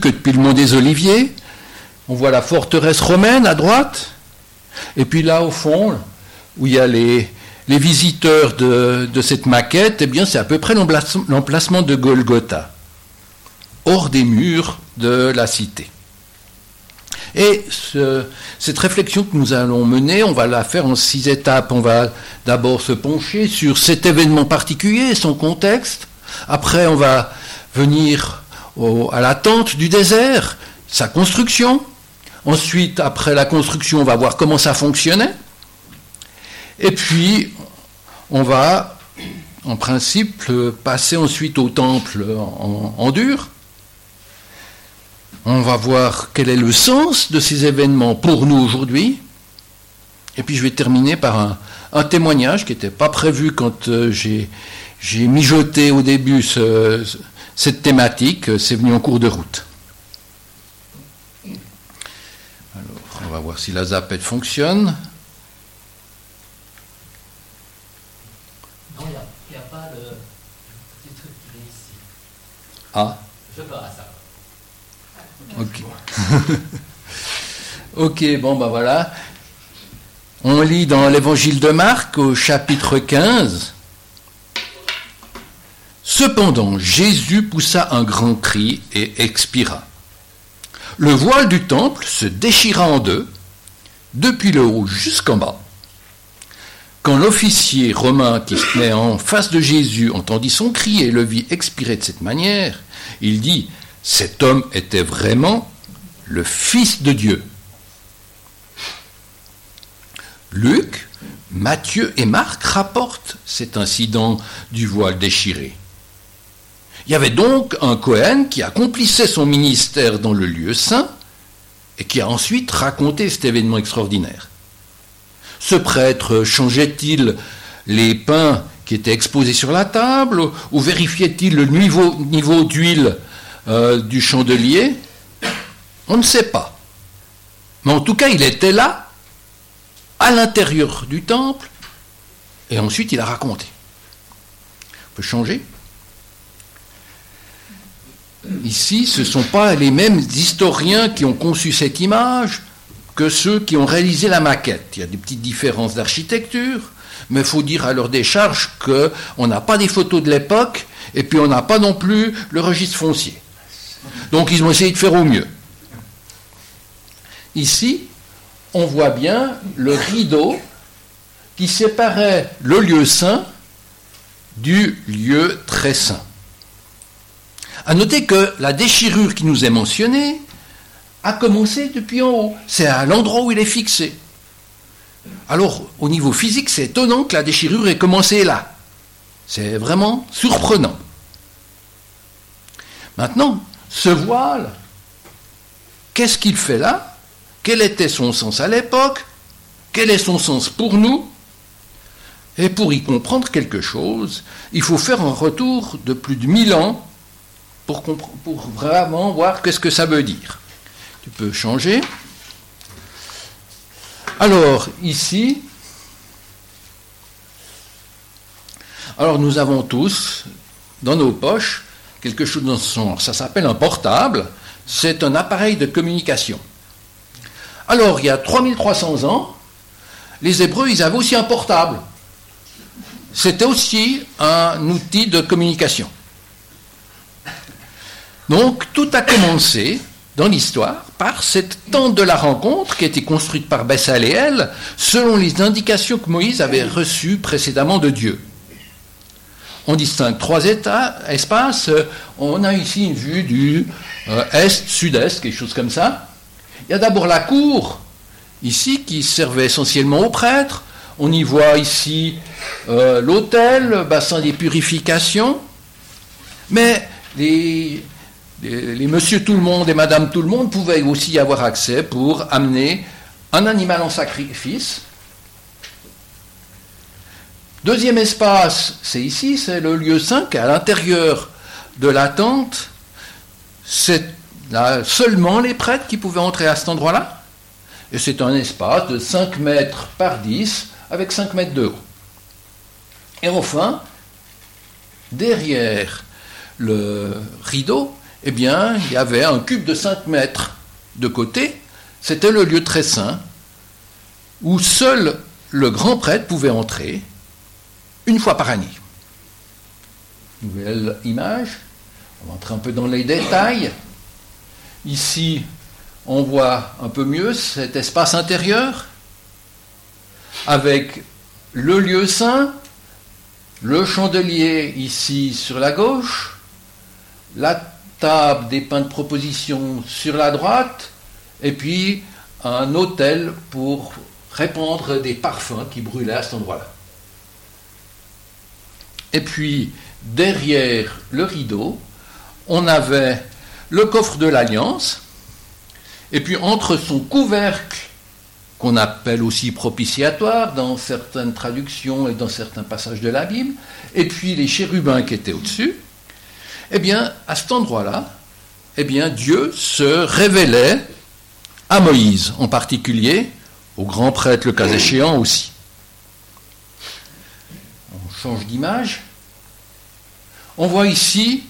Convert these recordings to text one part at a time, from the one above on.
que depuis le mont des Oliviers, on voit la forteresse romaine à droite, et puis là au fond, où il y a les, visiteurs de, cette maquette, eh bien c'est à peu près l'emplacement de Golgotha, hors des murs de la cité. Et cette réflexion que nous allons mener, on va la faire en six étapes. On va d'abord se pencher sur cet événement particulier, son contexte. Après, on va venir à l'attente du désert, sa construction. Ensuite, après la construction, on va voir comment ça fonctionnait. Et puis, on va, en principe, passer ensuite au temple en dur on va voir quel est le sens de ces événements pour nous aujourd'hui. Et puis je vais terminer par un, témoignage qui n'était pas prévu quand euh, j'ai, mijoté au début cette thématique. C'est venu en cours de route. Alors, on va voir si la zapette fonctionne. Non, il n'y a, pas le petit truc qui est ici. Ah. Je ferai ça. Ok. ok, bon ben voilà. On lit dans l'évangile de Marc au chapitre 15. Cependant, Jésus poussa un grand cri et expira. Le voile du temple se déchira en deux, depuis le haut jusqu'en bas. Quand l'officier romain qui se tenait en face de Jésus entendit son cri et le vit expirer de cette manière, il dit cet homme était vraiment le Fils de Dieu. Luc, Matthieu et Marc rapportent cet incident du voile déchiré. Il y avait donc un Cohen qui accomplissait son ministère dans le lieu saint et qui a ensuite raconté cet événement extraordinaire. Ce prêtre changeait-il les pains qui étaient exposés sur la table ou vérifiait-il le niveau, d'huile euh, du chandelier? On ne sait pas. Mais en tout cas, il était là, à l'intérieur du temple, et ensuite il a raconté. On peut changer Ici, ce ne sont pas les mêmes historiens qui ont conçu cette image que ceux qui ont réalisé la maquette. Il y a des petites différences d'architecture, mais il faut dire à leur décharge qu'on n'a pas des photos de l'époque, et puis on n'a pas non plus le registre foncier. Donc ils ont essayé de faire au mieux. Ici, on voit bien le rideau qui séparait le lieu saint du lieu très saint. À noter que la déchirure qui nous est mentionnée a commencé depuis en haut. C'est à l'endroit où il est fixé. Alors, au niveau physique, c'est étonnant que la déchirure ait commencé là. C'est vraiment surprenant. Maintenant, ce voile, qu'est-ce qu'il fait là? Quel était son sens à l'époque? Quel est son sens pour nous? Et pour y comprendre quelque chose, il faut faire un retour de plus de mille ans pour, vraiment voir qu'est-ce que ça veut dire. Tu peux changer. Alors, ici, alors nous avons tous dans nos poches quelque chose dans ce. Ça s'appelle un portable. C'est un appareil de communication. Alors, il y a 3300 ans, les Hébreux, ils avaient aussi un portable. C'était aussi un outil de communication. Donc, tout a commencé dans l'histoire par cette tente de la rencontre qui a été construite par Bessaléel selon les indications que Moïse avait reçues précédemment de Dieu on distingue trois états, espaces. On a ici une vue du euh, est, sud-est, quelque chose comme ça. Il y a d'abord la cour, ici, qui servait essentiellement aux prêtres. On y voit ici euh, l'autel, le bassin des purifications. Mais les, les, monsieur tout le monde et madame tout le monde pouvaient aussi y avoir accès pour amener un animal en sacrifice Deuxième espace, c'est ici, c'est le lieu 5, à l'intérieur de la tente. C'est seulement les prêtres qui pouvaient entrer à cet endroit-là. Et c'est un espace de 5 mètres par 10 avec 5 mètres de haut. Et enfin, derrière le rideau, eh bien, il y avait un cube de 5 mètres de côté. C'était le lieu très saint où seul le grand prêtre pouvait entrer une fois par année. Nouvelle image. On va entrer un peu dans les détails. Ici, on voit un peu mieux cet espace intérieur avec le lieu saint, le chandelier ici sur la gauche, la table des pains de proposition sur la droite, et puis un hôtel pour répandre des parfums qui brûlaient à cet endroit-là. Et puis, derrière le rideau, on avait le coffre de l'Alliance, et puis entre son couvercle, qu'on appelle aussi propitiatoire dans certaines traductions et dans certains passages de la Bible, et puis les chérubins qui étaient au-dessus, eh bien, à cet endroit-là, eh bien, Dieu se révélait à Moïse en particulier, au grand prêtre le cas échéant aussi. On change d'image. On voit ici,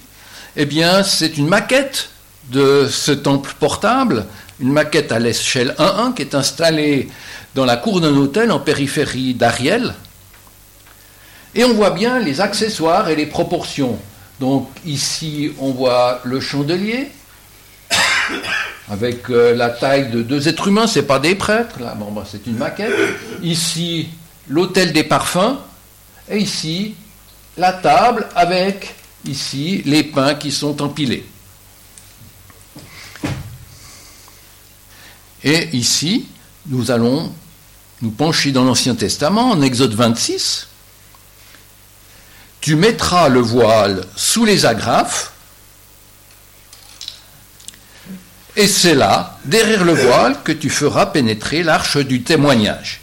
eh bien, c'est une maquette de ce temple portable, une maquette à l'échelle 1.1 qui est installée dans la cour d'un hôtel en périphérie d'Ariel. Et on voit bien les accessoires et les proportions. Donc ici, on voit le chandelier avec euh, la taille de deux êtres humains, c'est pas des prêtres, là, bah, c'est une maquette. Ici, l'hôtel des parfums, et ici, la table avec ici les pains qui sont empilés. Et ici, nous allons nous pencher dans l'Ancien Testament, en Exode 26. Tu mettras le voile sous les agrafes, et c'est là, derrière le voile, que tu feras pénétrer l'arche du témoignage.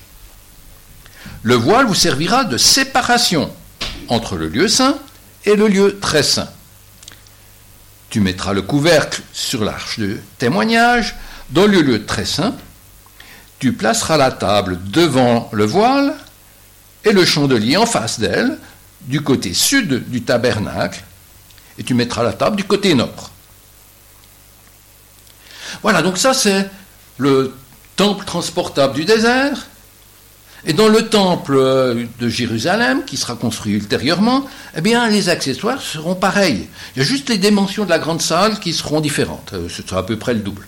Le voile vous servira de séparation entre le lieu saint et le lieu très saint. Tu mettras le couvercle sur l'arche du témoignage, dans le lieu très saint, tu placeras la table devant le voile et le chandelier en face d'elle, du côté sud du tabernacle, et tu mettras la table du côté nord. Voilà, donc ça c'est le temple transportable du désert. Et dans le temple de Jérusalem, qui sera construit ultérieurement, eh bien, les accessoires seront pareils. Il y a juste les dimensions de la grande salle qui seront différentes. Euh, ce sera à peu près le double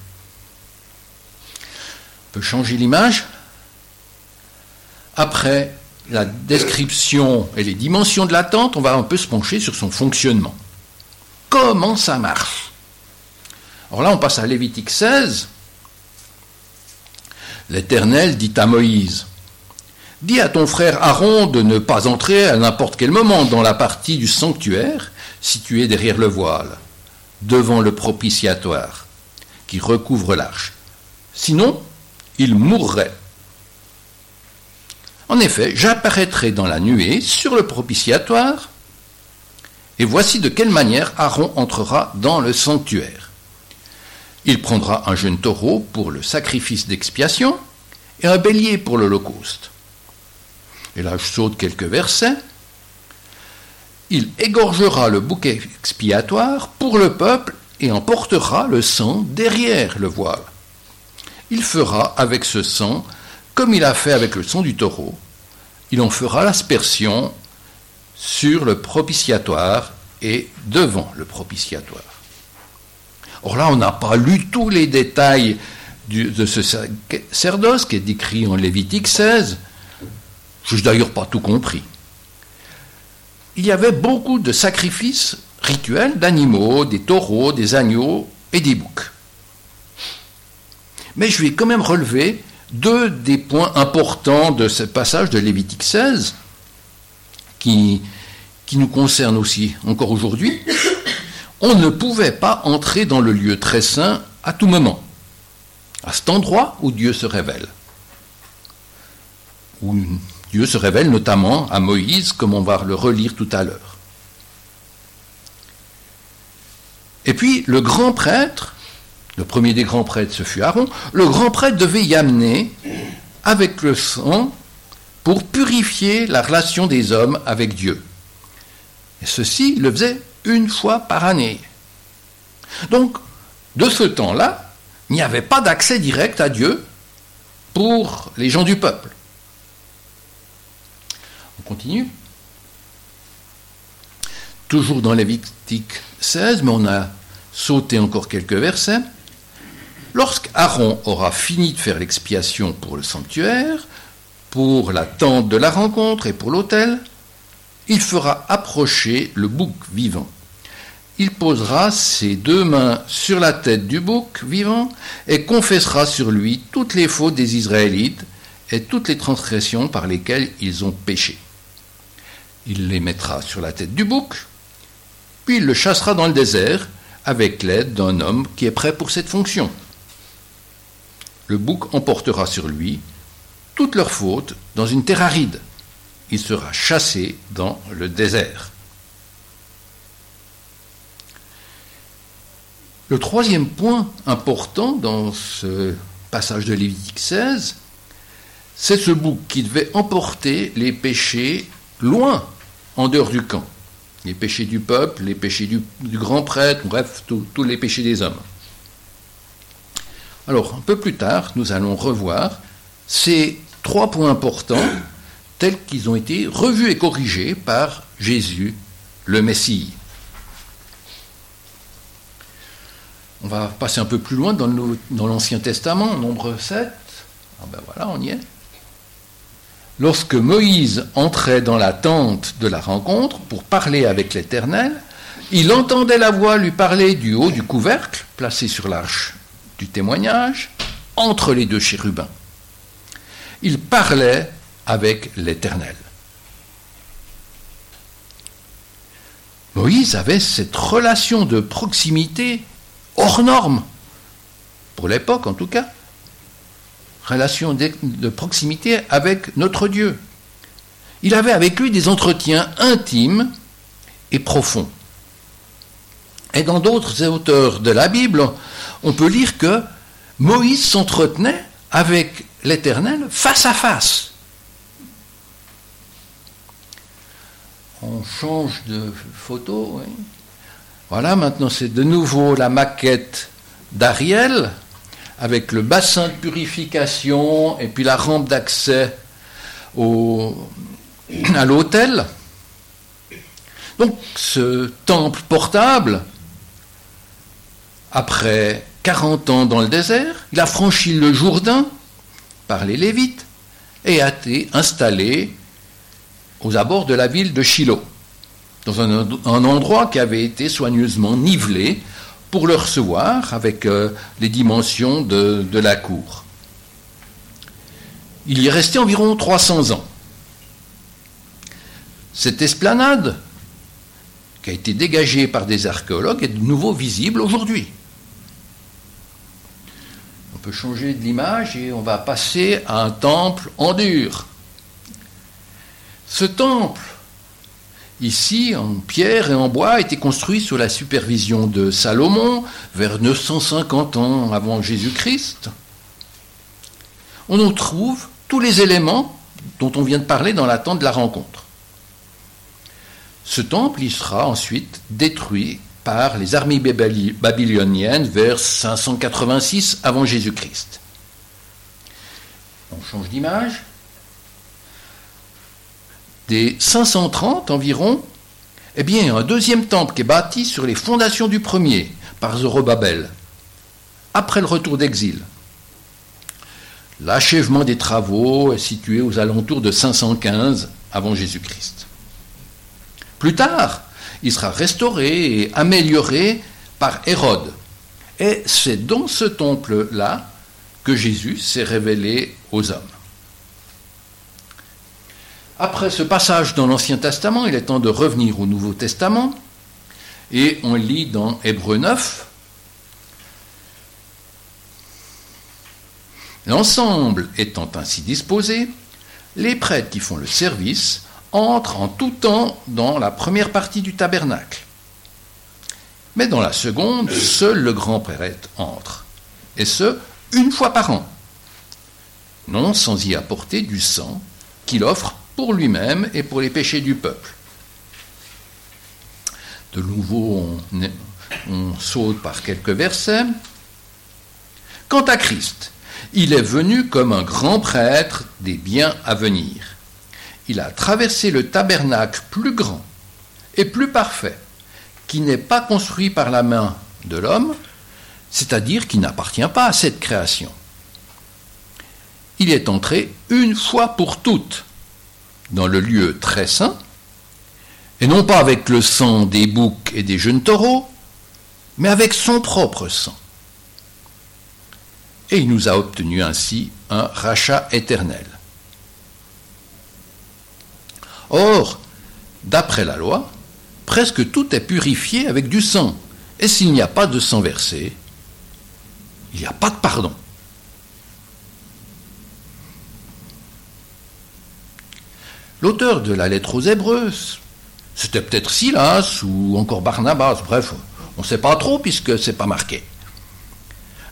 peut changer l'image. Après la description et les dimensions de la tente, on va un peu se pencher sur son fonctionnement. Comment ça marche? Alors là, on passe à Lévitique 16. L'Éternel dit à Moïse, Dis à ton frère Aaron de ne pas entrer à n'importe quel moment dans la partie du sanctuaire située derrière le voile, devant le propitiatoire, qui recouvre l'arche. Sinon, il mourrait. En effet, j'apparaîtrai dans la nuée sur le propitiatoire, et voici de quelle manière Aaron entrera dans le sanctuaire. Il prendra un jeune taureau pour le sacrifice d'expiation et un bélier pour l'holocauste. Et là, je saute quelques versets. Il égorgera le bouquet expiatoire pour le peuple et emportera le sang derrière le voile il fera avec ce sang, comme il a fait avec le sang du taureau, il en fera l'aspersion sur le propitiatoire et devant le propitiatoire. Or là, on n'a pas lu tous les détails de ce sacerdoce qui est décrit en Lévitique 16. Je n'ai d'ailleurs pas tout compris. Il y avait beaucoup de sacrifices rituels d'animaux, des taureaux, des agneaux et des boucs. Mais je vais quand même relever deux des points importants de ce passage de Lévitique 16 qui, qui nous concerne aussi encore aujourd'hui. On ne pouvait pas entrer dans le lieu très saint à tout moment, à cet endroit où Dieu se révèle. Où Dieu se révèle notamment à Moïse, comme on va le relire tout à l'heure. Et puis le grand prêtre le premier des grands prêtres, ce fut Aaron. Le grand prêtre devait y amener avec le sang pour purifier la relation des hommes avec Dieu. Et ceci, le faisait une fois par année. Donc, de ce temps-là, il n'y avait pas d'accès direct à Dieu pour les gens du peuple. On continue. Toujours dans Lévitique 16, mais on a sauté encore quelques versets. Lorsqu'Aaron aura fini de faire l'expiation pour le sanctuaire, pour la tente de la rencontre et pour l'autel, il fera approcher le bouc vivant. Il posera ses deux mains sur la tête du bouc vivant et confessera sur lui toutes les fautes des Israélites et toutes les transgressions par lesquelles ils ont péché. Il les mettra sur la tête du bouc, puis il le chassera dans le désert avec l'aide d'un homme qui est prêt pour cette fonction. Le bouc emportera sur lui toutes leurs fautes dans une terre aride. Il sera chassé dans le désert. Le troisième point important dans ce passage de Lévitique 16, c'est ce bouc qui devait emporter les péchés loin, en dehors du camp. Les péchés du peuple, les péchés du, grand prêtre, bref, tous les péchés des hommes. Alors, un peu plus tard, nous allons revoir ces trois points importants tels qu'ils ont été revus et corrigés par Jésus, le Messie. On va passer un peu plus loin dans l'Ancien Testament, nombre 7. Ah ben voilà, on y est. Lorsque Moïse entrait dans la tente de la rencontre pour parler avec l'Éternel, il entendait la voix lui parler du haut du couvercle, placé sur l'arche du témoignage, entre les deux chérubins. Il parlait avec l'Éternel. Moïse avait cette relation de proximité hors norme, pour l'époque en tout cas, relation de proximité avec notre Dieu. Il avait avec lui des entretiens intimes et profonds. Et dans d'autres auteurs de la Bible, on peut lire que Moïse s'entretenait avec l'Éternel face à face. On change de photo. Voilà, maintenant c'est de nouveau la maquette d'Ariel avec le bassin de purification et puis la rampe d'accès à l'hôtel. Donc ce temple portable, après 40 ans dans le désert, il a franchi le Jourdain par les Lévites et a été installé aux abords de la ville de Shiloh, dans un, endroit qui avait été soigneusement nivelé pour le recevoir avec euh, les dimensions de, de la cour. Il y est resté environ 300 ans. Cette esplanade, qui a été dégagée par des archéologues, est de nouveau visible aujourd'hui. Changer de l'image et on va passer à un temple en dur. Ce temple, ici en pierre et en bois, a été construit sous la supervision de Salomon vers 950 ans avant Jésus-Christ. On y trouve tous les éléments dont on vient de parler dans l'attente de la rencontre. Ce temple y sera ensuite détruit par les armées babyloniennes vers 586 avant Jésus-Christ. On change d'image. Des 530 environ, eh bien, un deuxième temple qui est bâti sur les fondations du premier par Zorobabel, après le retour d'exil. L'achèvement des travaux est situé aux alentours de 515 avant Jésus-Christ. Plus tard, il sera restauré et amélioré par Hérode. Et c'est dans ce temple-là que Jésus s'est révélé aux hommes. Après ce passage dans l'Ancien Testament, il est temps de revenir au Nouveau Testament. Et on lit dans Hébreu 9, L'ensemble étant ainsi disposé, les prêtres qui font le service entre en tout temps dans la première partie du tabernacle. Mais dans la seconde, seul le grand prêtre entre, et ce, une fois par an, non sans y apporter du sang qu'il offre pour lui-même et pour les péchés du peuple. De nouveau, On saute par quelques versets. Quant à Christ, il est venu comme un grand prêtre des biens à venir. Il a traversé le tabernacle plus grand et plus parfait, qui n'est pas construit par la main de l'homme, c'est-à-dire qui n'appartient pas à cette création. Il est entré une fois pour toutes dans le lieu très saint, et non pas avec le sang des boucs et des jeunes taureaux, mais avec son propre sang. Et il nous a obtenu ainsi un rachat éternel. Or, d'après la loi, presque tout est purifié avec du sang. Et s'il n'y a pas de sang versé, il n'y a pas de pardon. L'auteur de la lettre aux Hébreux, c'était peut-être Silas ou encore Barnabas, bref, on ne sait pas trop puisque ce n'est pas marqué.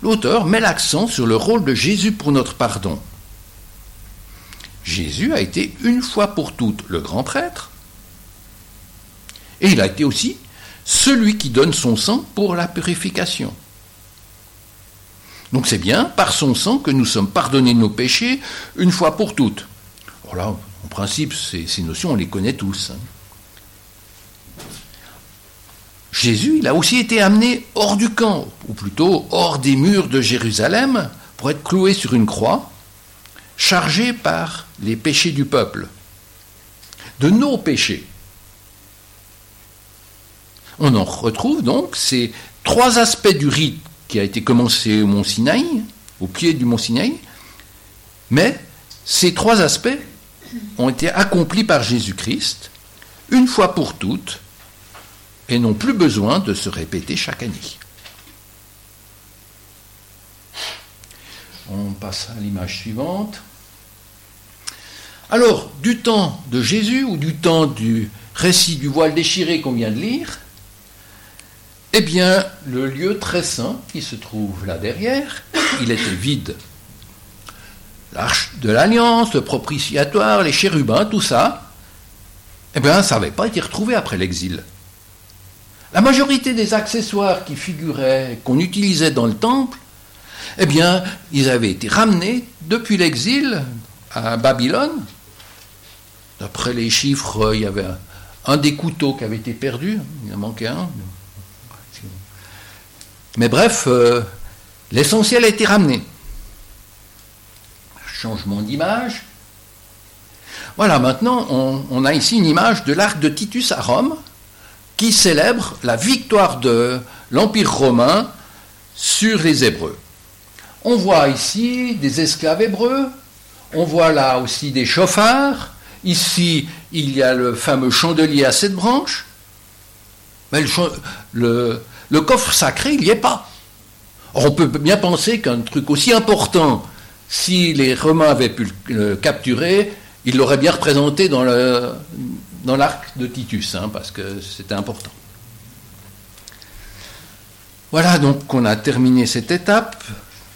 L'auteur met l'accent sur le rôle de Jésus pour notre pardon. Jésus a été une fois pour toutes le grand prêtre, et il a été aussi celui qui donne son sang pour la purification. Donc c'est bien par son sang que nous sommes pardonnés nos péchés une fois pour toutes. Voilà, en principe, ces, notions, on les connaît tous. Hein. Jésus, il a aussi été amené hors du camp, ou plutôt hors des murs de Jérusalem, pour être cloué sur une croix, chargé par les péchés du peuple, de nos péchés. On en retrouve donc ces trois aspects du rite qui a été commencé au mont Sinaï, au pied du mont Sinaï, mais ces trois aspects ont été accomplis par Jésus-Christ une fois pour toutes et n'ont plus besoin de se répéter chaque année. On passe à l'image suivante. Alors, du temps de Jésus ou du temps du récit du voile déchiré qu'on vient de lire, eh bien, le lieu très saint qui se trouve là derrière, il était vide l'arche de l'alliance, le propitiatoire, les chérubins, tout ça, eh bien, ça n'avait pas été retrouvé après l'exil. La majorité des accessoires qui figuraient, qu'on utilisait dans le temple, eh bien, ils avaient été ramenés depuis l'exil à Babylone. D'après les chiffres, il y avait un, des couteaux qui avait été perdu, il en manquait un. Mais bref, euh, l'essentiel a été ramené changement d'image. Voilà, maintenant, on, a ici une image de l'arc de Titus à Rome qui célèbre la victoire de l'Empire romain sur les Hébreux. On voit ici des esclaves hébreux, on voit là aussi des chauffards, ici il y a le fameux chandelier à sept branches, mais le, coffre sacré, il n'y est pas. on peut bien penser qu'un truc aussi important si les Romains avaient pu le capturer, ils l'auraient bien représenté dans l'arc de Titus, hein, parce que c'était important. Voilà, donc on a terminé cette étape,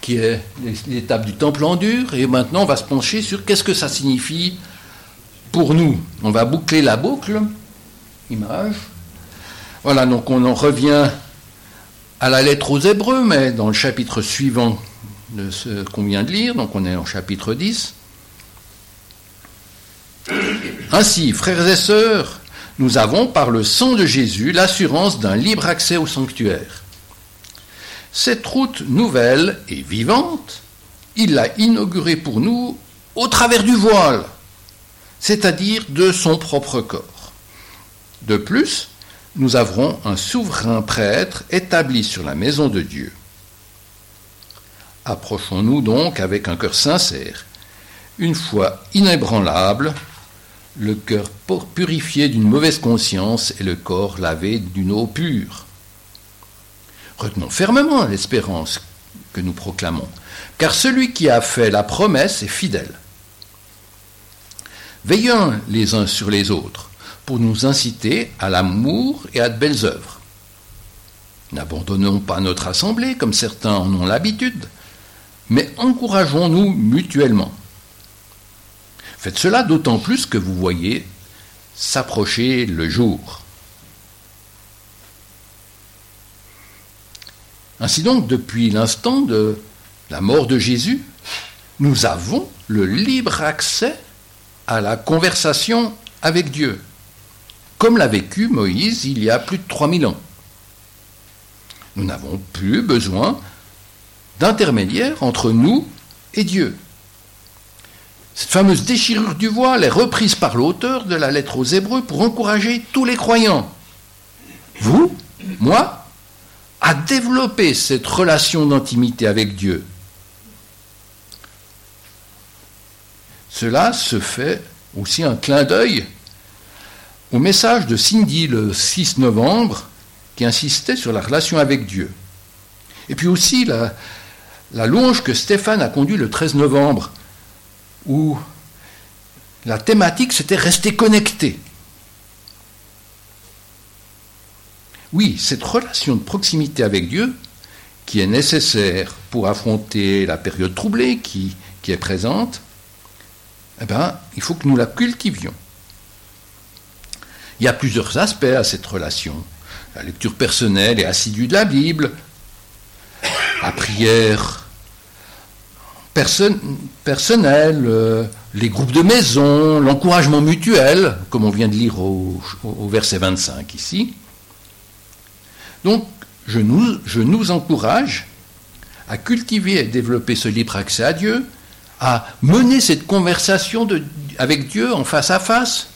qui est l'étape du temple en dur, et maintenant on va se pencher sur qu'est-ce que ça signifie pour nous. On va boucler la boucle, image. Voilà, donc on en revient à la lettre aux Hébreux, mais dans le chapitre suivant, de ce qu'on vient de lire, donc on est en chapitre 10. Ainsi, frères et sœurs, nous avons par le sang de Jésus l'assurance d'un libre accès au sanctuaire. Cette route nouvelle et vivante, il l'a inaugurée pour nous au travers du voile, c'est-à-dire de son propre corps. De plus, nous avons un souverain prêtre établi sur la maison de Dieu. Approchons-nous donc avec un cœur sincère, une foi inébranlable, le cœur purifié d'une mauvaise conscience et le corps lavé d'une eau pure. Retenons fermement l'espérance que nous proclamons, car celui qui a fait la promesse est fidèle. Veillons les uns sur les autres pour nous inciter à l'amour et à de belles œuvres. N'abandonnons pas notre assemblée comme certains en ont l'habitude, mais encourageons-nous mutuellement. Faites cela d'autant plus que vous voyez s'approcher le jour. Ainsi donc, depuis l'instant de la mort de Jésus, nous avons le libre accès à la conversation avec Dieu, comme l'a vécu Moïse il y a plus de 3000 ans. Nous n'avons plus besoin d'intermédiaire entre nous et Dieu. Cette fameuse déchirure du voile est reprise par l'auteur de la lettre aux Hébreux pour encourager tous les croyants. Vous, moi, à développer cette relation d'intimité avec Dieu. Cela se fait aussi un clin d'œil au message de Cindy le 6 novembre qui insistait sur la relation avec Dieu. Et puis aussi la, la louange que Stéphane a conduit le 13 novembre, où la thématique c'était rester connecté. Oui, cette relation de proximité avec Dieu, qui est nécessaire pour affronter la période troublée qui, est présente, eh ben, il faut que nous la cultivions. Il y a plusieurs aspects à cette relation. La lecture personnelle et assidue de la Bible, la prière personnelle, euh, les groupes de maison, l'encouragement mutuel, comme on vient de lire au verset 25 ici. Donc, je nous, encourage à cultiver et développer ce libre accès à Dieu, à mener cette conversation avec Dieu en face à face.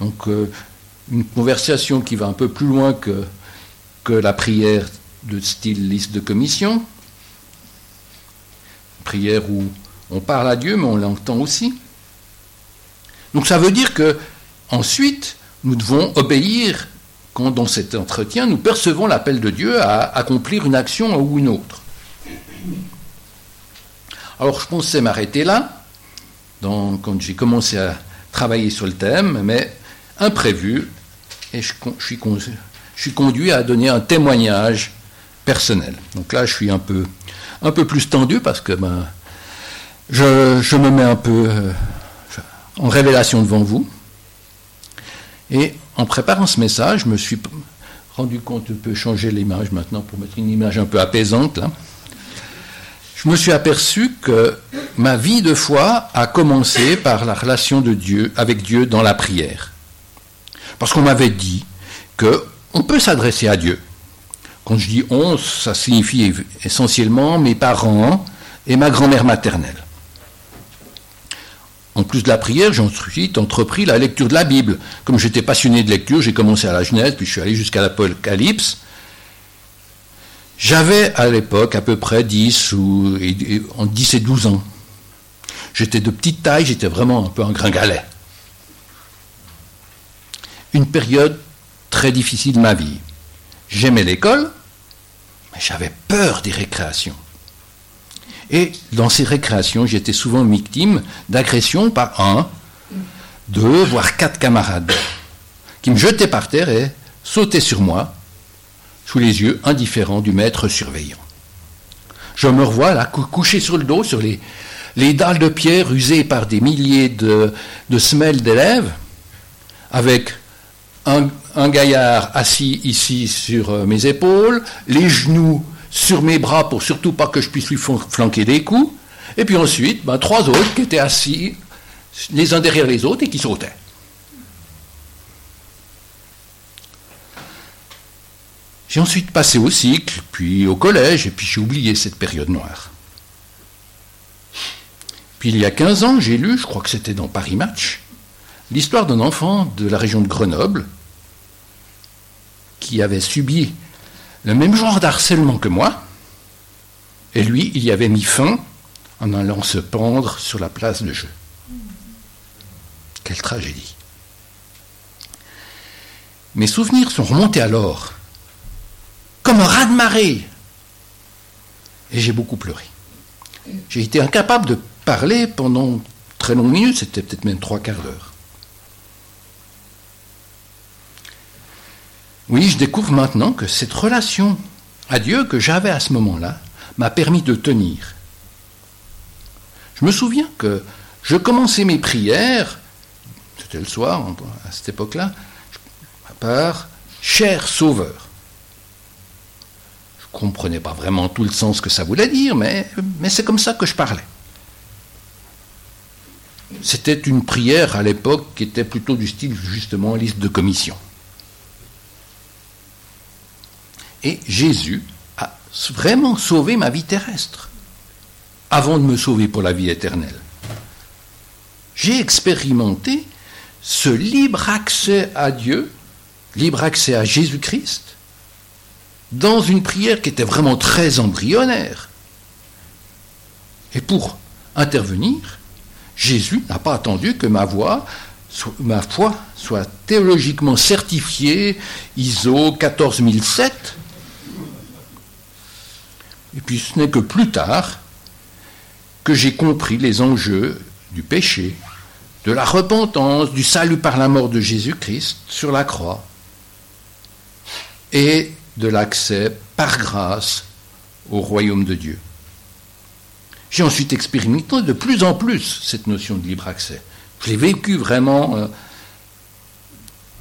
Donc, euh, une conversation qui va un peu plus loin que, la prière de style liste de commission. Prière où on parle à Dieu, mais on l'entend aussi. Donc ça veut dire que ensuite, nous devons obéir quand dans cet entretien, nous percevons l'appel de Dieu à accomplir une action ou une autre. Alors je pensais m'arrêter là, quand j'ai commencé à travailler sur le thème, mais imprévu, et je, suis, conduit à donner un témoignage personnel. Donc là, je suis un peu, un peu plus tendu parce que ben, je, je me mets un peu euh, en révélation devant vous. Et en préparant ce message, je me suis rendu compte, je peux changer l'image maintenant pour mettre une image un peu apaisante là. Je me suis aperçu que ma vie de foi a commencé par la relation de Dieu avec Dieu dans la prière. Parce qu'on m'avait dit que on peut s'adresser à Dieu. Quand je dis on, ça signifie essentiellement mes parents et ma grand-mère maternelle. En plus de la prière, j'ai ensuite entrepris la lecture de la Bible. Comme j'étais passionné de lecture, j'ai commencé à la Genèse, puis je suis allé jusqu'à l'Apocalypse. J'avais à l'époque à peu près 10 ou en 10 et 12 ans. J'étais de petite taille, j'étais vraiment un peu un gringalet. Une période très difficile de ma vie. J'aimais l'école, mais j'avais peur des récréations. Et dans ces récréations, j'étais souvent victime d'agressions par un, deux, voire quatre camarades, qui me jetaient par terre et sautaient sur moi, sous les yeux indifférents du maître surveillant. Je me revois là, couché sur le dos, sur les, les dalles de pierre usées par des milliers de, semelles d'élèves, avec un, un, gaillard assis ici sur euh, mes épaules, les genoux sur mes bras pour surtout pas que je puisse lui flanquer des coups, et puis ensuite, ben, trois autres qui étaient assis les uns derrière les autres et qui sautaient. J'ai ensuite passé au cycle, puis au collège, et puis j'ai oublié cette période noire. Puis il y a 15 ans, j'ai lu, je crois que c'était dans Paris Match, l'histoire d'un enfant de la région de Grenoble qui avait subi le même genre d'harcèlement que moi, et lui, il y avait mis fin en allant se pendre sur la place de jeu. Quelle tragédie. Mes souvenirs sont remontés alors, comme un raz-de-marée, et j'ai beaucoup pleuré. J'ai été incapable de parler pendant très longues minutes, c'était peut-être même trois quarts d'heure. Oui, je découvre maintenant que cette relation à Dieu que j'avais à ce moment-là m'a permis de tenir. Je me souviens que je commençais mes prières, c'était le soir à cette époque-là, par Cher Sauveur. ne comprenais pas vraiment tout le sens que ça voulait dire, mais, mais c'est comme ça que je parlais. C'était une prière à l'époque qui était plutôt du style justement liste de commission. Et Jésus a vraiment sauvé ma vie terrestre avant de me sauver pour la vie éternelle. J'ai expérimenté ce libre accès à Dieu, libre accès à Jésus-Christ, dans une prière qui était vraiment très embryonnaire. Et pour intervenir, Jésus n'a pas attendu que ma voix, ma foi soit théologiquement certifiée ISO 14007. Et puis ce n'est que plus tard que j'ai compris les enjeux du péché, de la repentance, du salut par la mort de Jésus-Christ sur la croix, et de l'accès par grâce au royaume de Dieu. J'ai ensuite expérimenté de plus en plus cette notion de libre accès. Je l'ai vécu vraiment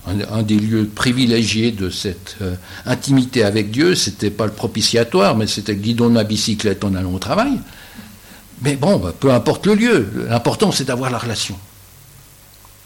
un, des lieux privilégiés de cette euh, intimité avec Dieu. C'était pas le propitiatoire, mais c'était le guidon de ma bicyclette en allant au travail. Mais bon, bah, peu importe le lieu, l'important c'est d'avoir la relation.